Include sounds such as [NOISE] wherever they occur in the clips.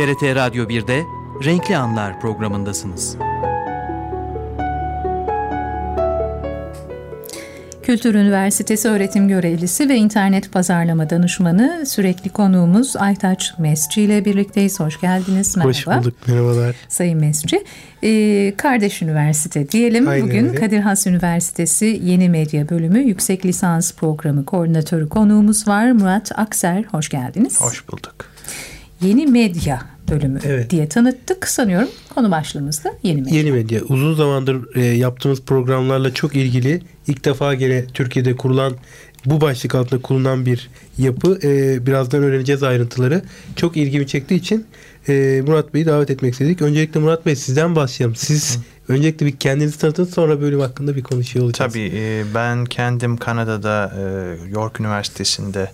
TRT Radyo 1'de Renkli Anlar programındasınız. Kültür Üniversitesi öğretim görevlisi ve internet pazarlama danışmanı sürekli konuğumuz Aytaç Mesci ile birlikteyiz. Hoş geldiniz. Merhaba. Hoş bulduk. Merhabalar. Sayın Mesci. Ee, kardeş üniversite diyelim. Aynen Bugün öyle. Kadir Has Üniversitesi Yeni Medya Bölümü Yüksek Lisans Programı Koordinatörü konuğumuz var. Murat Akser. Hoş geldiniz. Hoş bulduk. Yeni Medya bölümü evet. diye tanıttık sanıyorum. Konu başlığımız da yeni medya. Yeni medya. Uzun zamandır e, yaptığımız programlarla çok ilgili ilk defa gene Türkiye'de kurulan bu başlık altında kurulan bir yapı. E, birazdan öğreneceğiz ayrıntıları. Çok ilgimi çektiği için e, Murat Bey'i davet etmek istedik. Öncelikle Murat Bey sizden başlayalım. Siz Hı. öncelikle bir kendinizi tanıtın sonra bölüm hakkında bir konuşuyor olacağız. Tabii e, ben kendim Kanada'da e, York Üniversitesi'nde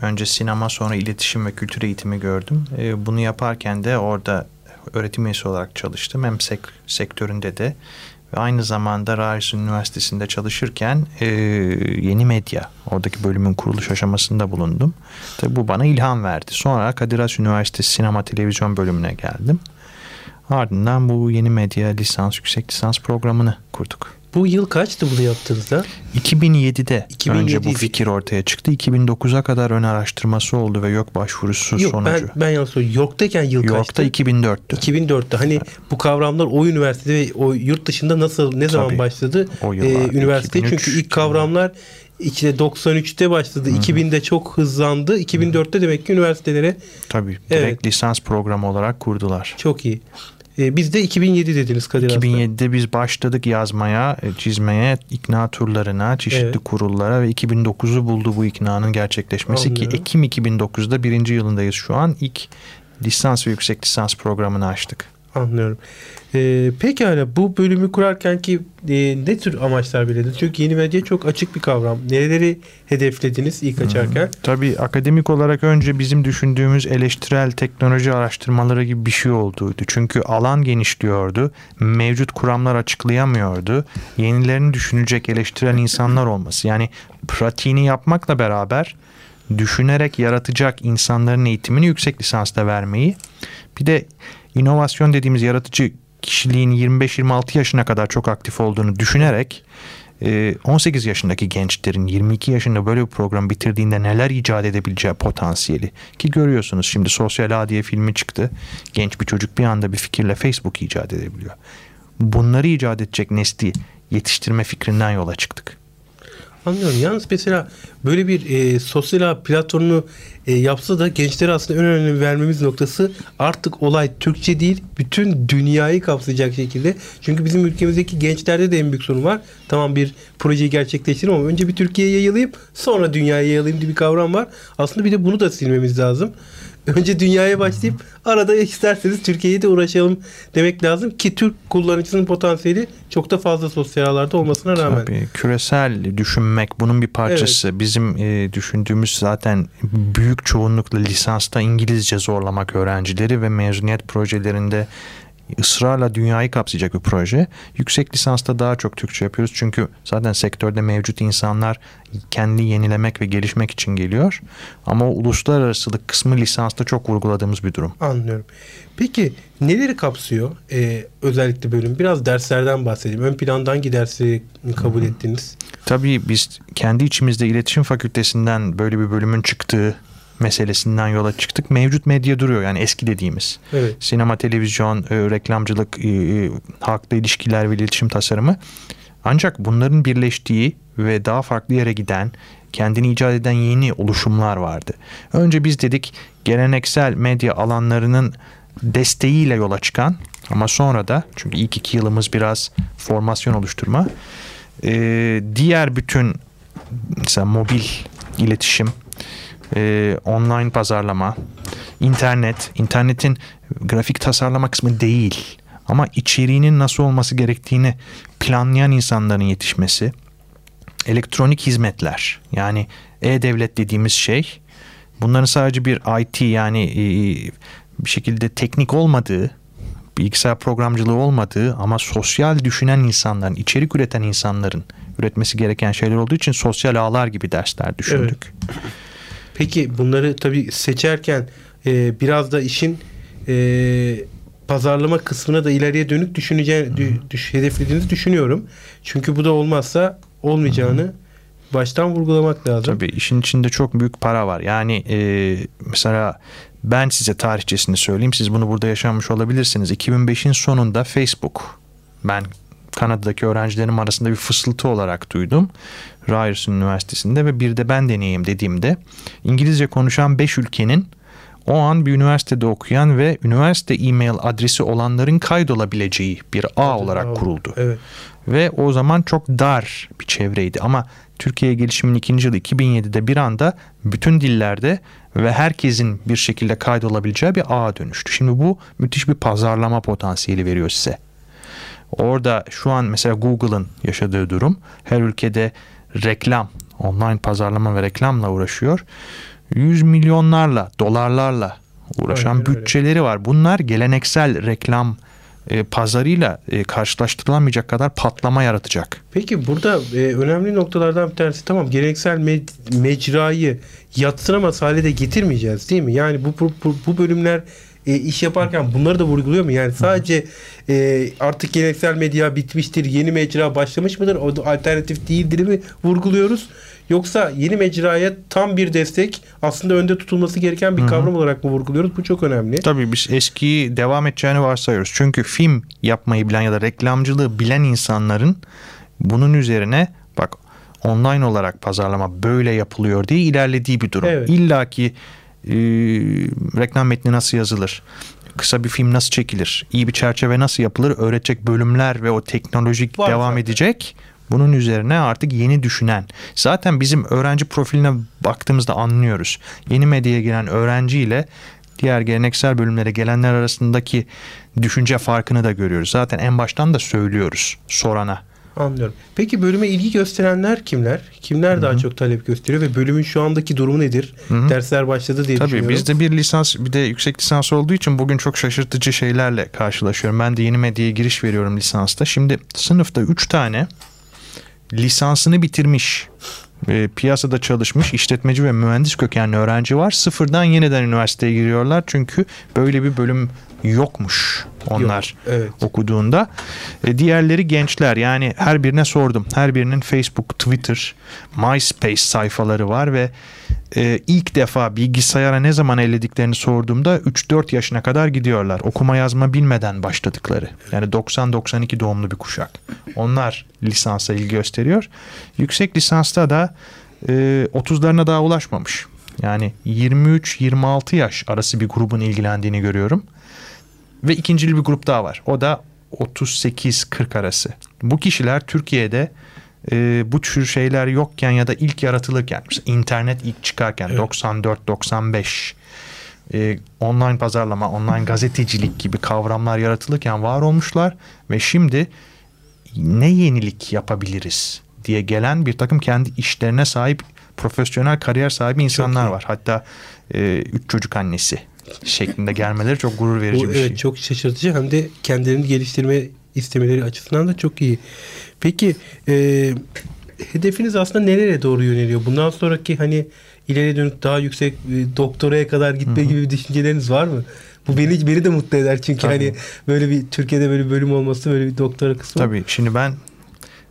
Önce sinema sonra iletişim ve kültür eğitimi gördüm. E, bunu yaparken de orada öğretim üyesi olarak çalıştım. Hem sek sektöründe de ve aynı zamanda Ryerson Üniversitesi'nde çalışırken e, yeni medya oradaki bölümün kuruluş aşamasında bulundum. Tabii bu bana ilham verdi. Sonra Kadir Has Üniversitesi sinema televizyon bölümüne geldim. Ardından bu yeni medya lisans yüksek lisans programını kurduk. Bu yıl kaçtı bunu yaptığınızda? 2007'de 2007 önce bu fikir ortaya çıktı. 2009'a kadar ön araştırması oldu ve yok başvurusu yok, sonucu. Ben, ben yanlış söylüyorum. York'tayken yıl York'ta kaçtı? York'ta 2004'tü. 2004'te. Hani bu kavramlar o üniversitede ve o yurt dışında nasıl ne zaman Tabii, başladı? O ee, üniversite 2003, çünkü ilk kavramlar işte 93'te başladı. Hı. 2000'de çok hızlandı. 2004'te demek ki üniversitelere Tabii direkt evet. lisans programı olarak kurdular. Çok iyi. E, biz de 2007 dediniz Kadir 2007'de Aslan. biz başladık yazmaya, e, çizmeye, ikna turlarına, çeşitli evet. kurullara ve 2009'u buldu bu iknanın gerçekleşmesi Anlıyorum. ki Ekim 2009'da birinci yılındayız şu an. ilk lisans ve yüksek lisans programını açtık. Anlıyorum. Ee, pekala bu bölümü kurarken ki e, ne tür amaçlar belirlediniz? Çünkü yeni medya çok açık bir kavram. Nereleri hedeflediniz ilk açarken? Hmm. Tabii akademik olarak önce bizim düşündüğümüz eleştirel teknoloji araştırmaları gibi bir şey olduydu. Çünkü alan genişliyordu. Mevcut kuramlar açıklayamıyordu. Yenilerini düşünecek eleştiren insanlar olması. Yani pratiğini yapmakla beraber düşünerek yaratacak insanların eğitimini yüksek lisansta vermeyi bir de inovasyon dediğimiz yaratıcı kişiliğin 25-26 yaşına kadar çok aktif olduğunu düşünerek 18 e, yaşındaki gençlerin 22 yaşında böyle bir program bitirdiğinde neler icat edebileceği potansiyeli ki görüyorsunuz şimdi Sosyal Ağ diye filmi çıktı. Genç bir çocuk bir anda bir fikirle Facebook icat edebiliyor. Bunları icat edecek nesli yetiştirme fikrinden yola çıktık. Anlıyorum. Yalnız mesela böyle bir e, sosyal ağ e, yapsa da gençlere aslında en önemli vermemiz noktası artık olay Türkçe değil bütün dünyayı kapsayacak şekilde. Çünkü bizim ülkemizdeki gençlerde de en büyük sorun var. Tamam bir projeyi gerçekleştirelim ama önce bir Türkiye'ye yayılayım sonra dünyaya yayılayım diye bir kavram var. Aslında bir de bunu da silmemiz lazım. Önce dünyaya başlayıp arada isterseniz Türkiye'ye de uğraşalım demek lazım ki Türk kullanıcısının potansiyeli çok da fazla sosyal ağlarda olmasına rağmen. Tabii küresel düşünmek bunun bir parçası. Evet. Bizim e, düşündüğümüz zaten büyük çoğunlukla lisansta İngilizce zorlamak öğrencileri ve mezuniyet projelerinde ısrarla dünyayı kapsayacak bir proje. Yüksek lisansta daha çok Türkçe yapıyoruz. Çünkü zaten sektörde mevcut insanlar kendi yenilemek ve gelişmek için geliyor. Ama o uluslararasılık kısmı lisansta çok vurguladığımız bir durum. Anlıyorum. Peki neleri kapsıyor ee, özellikle bölüm? Biraz derslerden bahsedeyim. Ön planda hangi dersleri kabul hmm. ettiniz? Tabii biz kendi içimizde iletişim fakültesinden böyle bir bölümün çıktığı meselesinden yola çıktık. Mevcut medya duruyor yani eski dediğimiz. Evet. Sinema, televizyon, e, reklamcılık, e, e, halkla ilişkiler ve iletişim tasarımı. Ancak bunların birleştiği ve daha farklı yere giden, kendini icat eden yeni oluşumlar vardı. Önce biz dedik geleneksel medya alanlarının desteğiyle yola çıkan ama sonra da çünkü ilk iki yılımız biraz formasyon oluşturma diğer bütün mesela mobil iletişim e, online pazarlama, internet, internetin grafik tasarlama kısmı değil ama içeriğinin nasıl olması gerektiğini planlayan insanların yetişmesi, elektronik hizmetler yani e-devlet dediğimiz şey bunların sadece bir IT yani e, bir şekilde teknik olmadığı bilgisayar programcılığı olmadığı ama sosyal düşünen insanların, içerik üreten insanların üretmesi gereken şeyler olduğu için sosyal ağlar gibi dersler düşündük. Evet. Peki bunları tabii seçerken e, biraz da işin e, pazarlama kısmına da ileriye dönük düşüneceğini, düş, hedeflediğinizi düşünüyorum. Çünkü bu da olmazsa olmayacağını Hı-hı. baştan vurgulamak lazım. Tabii işin içinde çok büyük para var. Yani e, mesela ben size tarihçesini söyleyeyim. Siz bunu burada yaşanmış olabilirsiniz. 2005'in sonunda Facebook ben Kanada'daki öğrencilerim arasında bir fısıltı olarak duydum. Ryerson Üniversitesi'nde ve bir de ben deneyeyim dediğimde İngilizce konuşan 5 ülkenin o an bir üniversitede okuyan ve üniversite e-mail adresi olanların kaydolabileceği bir ağ olarak kuruldu. Evet. Ve o zaman çok dar bir çevreydi ama Türkiye gelişimin ikinci yılı 2007'de bir anda bütün dillerde ve herkesin bir şekilde kaydolabileceği bir ağa dönüştü. Şimdi bu müthiş bir pazarlama potansiyeli veriyor size. Orada şu an mesela Google'ın yaşadığı durum her ülkede reklam, online pazarlama ve reklamla uğraşıyor. 100 milyonlarla, dolarlarla uğraşan Aynen bütçeleri öyle. var. Bunlar geleneksel reklam e, pazarıyla e, karşılaştırılamayacak kadar patlama yaratacak. Peki burada e, önemli noktalardan bir tanesi tamam geleneksel me- mecrayı yatsınamaz hale de getirmeyeceğiz değil mi? Yani bu, bu, bu, bu bölümler e, iş yaparken bunları da vurguluyor mu? Yani sadece e, artık geleneksel medya bitmiştir, yeni mecra başlamış mıdır? O da alternatif değildir mi vurguluyoruz? Yoksa yeni mecraya tam bir destek aslında önde tutulması gereken bir kavram Hı-hı. olarak mı vurguluyoruz? Bu çok önemli. Tabii biz eskiyi devam edeceğini varsayıyoruz. Çünkü film yapmayı bilen ya da reklamcılığı bilen insanların bunun üzerine bak online olarak pazarlama böyle yapılıyor diye ilerlediği bir durum. Evet. İlla ki e, reklam metni nasıl yazılır? Kısa bir film nasıl çekilir? İyi bir çerçeve nasıl yapılır? Öğretecek bölümler ve o teknolojik Var devam zaten. edecek. Bunun üzerine artık yeni düşünen. Zaten bizim öğrenci profiline baktığımızda anlıyoruz. Yeni medyaya giren öğrenci ile diğer geleneksel bölümlere gelenler arasındaki düşünce farkını da görüyoruz. Zaten en baştan da söylüyoruz sorana. Anlıyorum. Peki bölüme ilgi gösterenler kimler? Kimler Hı-hı. daha çok talep gösteriyor ve bölümün şu andaki durumu nedir? Hı-hı. Dersler başladı diye Tabii, düşünüyorum. Bizde bir lisans bir de yüksek lisans olduğu için bugün çok şaşırtıcı şeylerle karşılaşıyorum. Ben de yeni medyaya giriş veriyorum lisansta. Şimdi sınıfta 3 tane lisansını bitirmiş e, piyasada çalışmış işletmeci ve mühendis kökenli öğrenci var. Sıfırdan yeniden üniversiteye giriyorlar çünkü böyle bir bölüm yokmuş onlar Yok, evet. okuduğunda. E, diğerleri gençler yani her birine sordum. Her birinin Facebook, Twitter, MySpace sayfaları var ve e, ilk defa bilgisayara ne zaman ellediklerini sorduğumda 3-4 yaşına kadar gidiyorlar. Okuma yazma bilmeden başladıkları. Yani 90-92 doğumlu bir kuşak. Onlar lisansa ilgi gösteriyor. Yüksek lisansta da e, 30'larına daha ulaşmamış. Yani 23-26 yaş arası bir grubun ilgilendiğini görüyorum. Ve ikincili bir grup daha var. O da 38-40 arası. Bu kişiler Türkiye'de e, bu tür şeyler yokken ya da ilk yaratılırken mesela internet ilk çıkarken evet. 94-95 e, online pazarlama, online gazetecilik gibi kavramlar yaratılırken var olmuşlar ve şimdi ne yenilik yapabiliriz diye gelen bir takım kendi işlerine sahip profesyonel kariyer sahibi insanlar var. Hatta e, üç çocuk annesi şeklinde gelmeleri çok gurur verici Bu, bir evet, şey. Çok şaşırtıcı hem de kendilerini geliştirme istemeleri açısından da çok iyi. Peki e, hedefiniz aslında nereye doğru yöneliyor? Bundan sonraki hani ileri dönük daha yüksek e, doktoraya kadar gitme Hı-hı. gibi düşünceleriniz var mı? Bu beni beni de mutlu eder çünkü Tabii. hani böyle bir Türkiye'de böyle bir bölüm olması böyle bir doktora kısmı. Tabii şimdi ben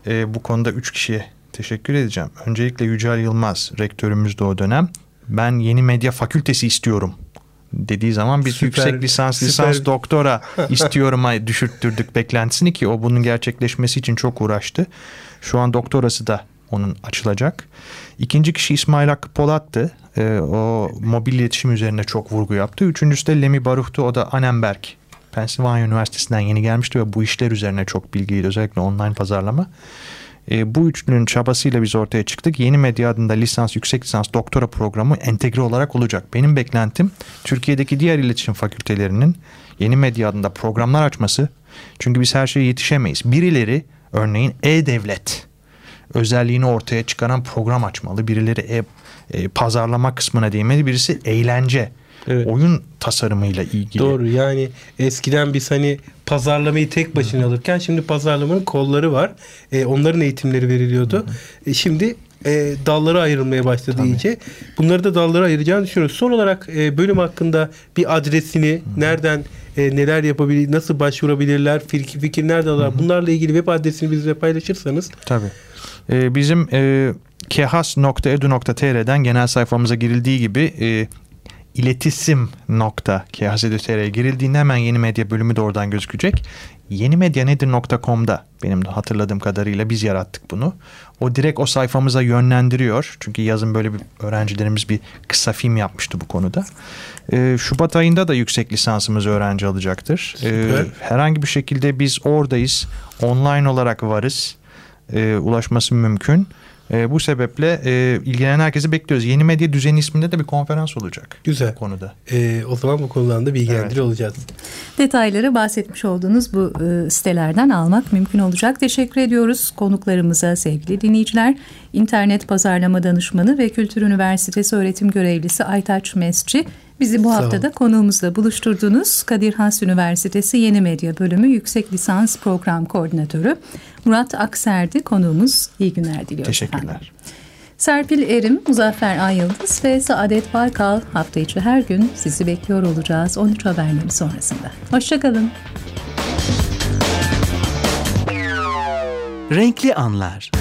e, bu konuda üç kişiye teşekkür edeceğim. Öncelikle Yücel Yılmaz rektörümüz de o dönem. Ben yeni medya fakültesi istiyorum dediği zaman biz süper, yüksek lisans, süper. lisans, doktora [LAUGHS] istiyorum düşürttürdük beklentisini ki o bunun gerçekleşmesi için çok uğraştı. Şu an doktorası da onun açılacak. İkinci kişi İsmail Hakkı Polat'tı. Ee, o mobil iletişim üzerine çok vurgu yaptı. Üçüncüsü de Lemi Baruh'tu. O da Annenberg. Pennsylvania Üniversitesi'nden yeni gelmişti ve bu işler üzerine çok bilgiydi. Özellikle online pazarlama. E, bu üçlünün çabasıyla biz ortaya çıktık. Yeni medya adında lisans, yüksek lisans, doktora programı entegre olarak olacak. Benim beklentim Türkiye'deki diğer iletişim fakültelerinin yeni medya adında programlar açması. Çünkü biz her şeye yetişemeyiz. Birileri örneğin e-devlet özelliğini ortaya çıkaran program açmalı. Birileri e, e pazarlama kısmına değmeli. Birisi eğlence Evet. Oyun tasarımıyla ilgili. Doğru yani eskiden biz hani pazarlamayı tek başına Hı-hı. alırken şimdi pazarlamanın kolları var. E, onların eğitimleri veriliyordu. E, şimdi e, dallara ayrılmaya başladı Tabii. iyice. Bunları da dallara ayıracağını düşünüyoruz. Son olarak e, bölüm hakkında bir adresini, Hı. nereden e, neler yapabilir, nasıl başvurabilirler, fikir, fikir nerede alırlar? Bunlarla ilgili web adresini bizle paylaşırsanız. Tabii. Ee, bizim e, kehas.edu.tr'den genel sayfamıza girildiği gibi e, iletisim.khz.tr'ye girildiğinde hemen yeni medya bölümü de oradan gözükecek. Yenimedyanedir.com'da benim de hatırladığım kadarıyla biz yarattık bunu. O direkt o sayfamıza yönlendiriyor. Çünkü yazın böyle bir öğrencilerimiz bir kısa film yapmıştı bu konuda. Ee, Şubat ayında da yüksek lisansımız öğrenci alacaktır. Ee, herhangi bir şekilde biz oradayız. Online olarak varız. Ee, ulaşması mümkün. E, bu sebeple e, ilgilenen herkesi bekliyoruz. Yeni Medya Düzeni isminde de bir konferans olacak. Güzel. Bu konuda. E, o zaman bu konudan da bilgilendiriyor evet. olacağız. Detayları bahsetmiş olduğunuz bu e, sitelerden almak mümkün olacak. Teşekkür ediyoruz konuklarımıza sevgili dinleyiciler. İnternet Pazarlama Danışmanı ve Kültür Üniversitesi öğretim görevlisi Aytaç Mesci Bizi bu haftada konuğumuzla buluşturduğunuz Kadir Has Üniversitesi Yeni Medya Bölümü Yüksek Lisans Program Koordinatörü Murat Akser'di konuğumuz. İyi günler diliyoruz Teşekkürler. Efendim. Serpil Erim, Muzaffer Ayıldız ve Saadet Baykal hafta içi her gün sizi bekliyor olacağız 13 haberleri sonrasında. Hoşçakalın. Renkli Anlar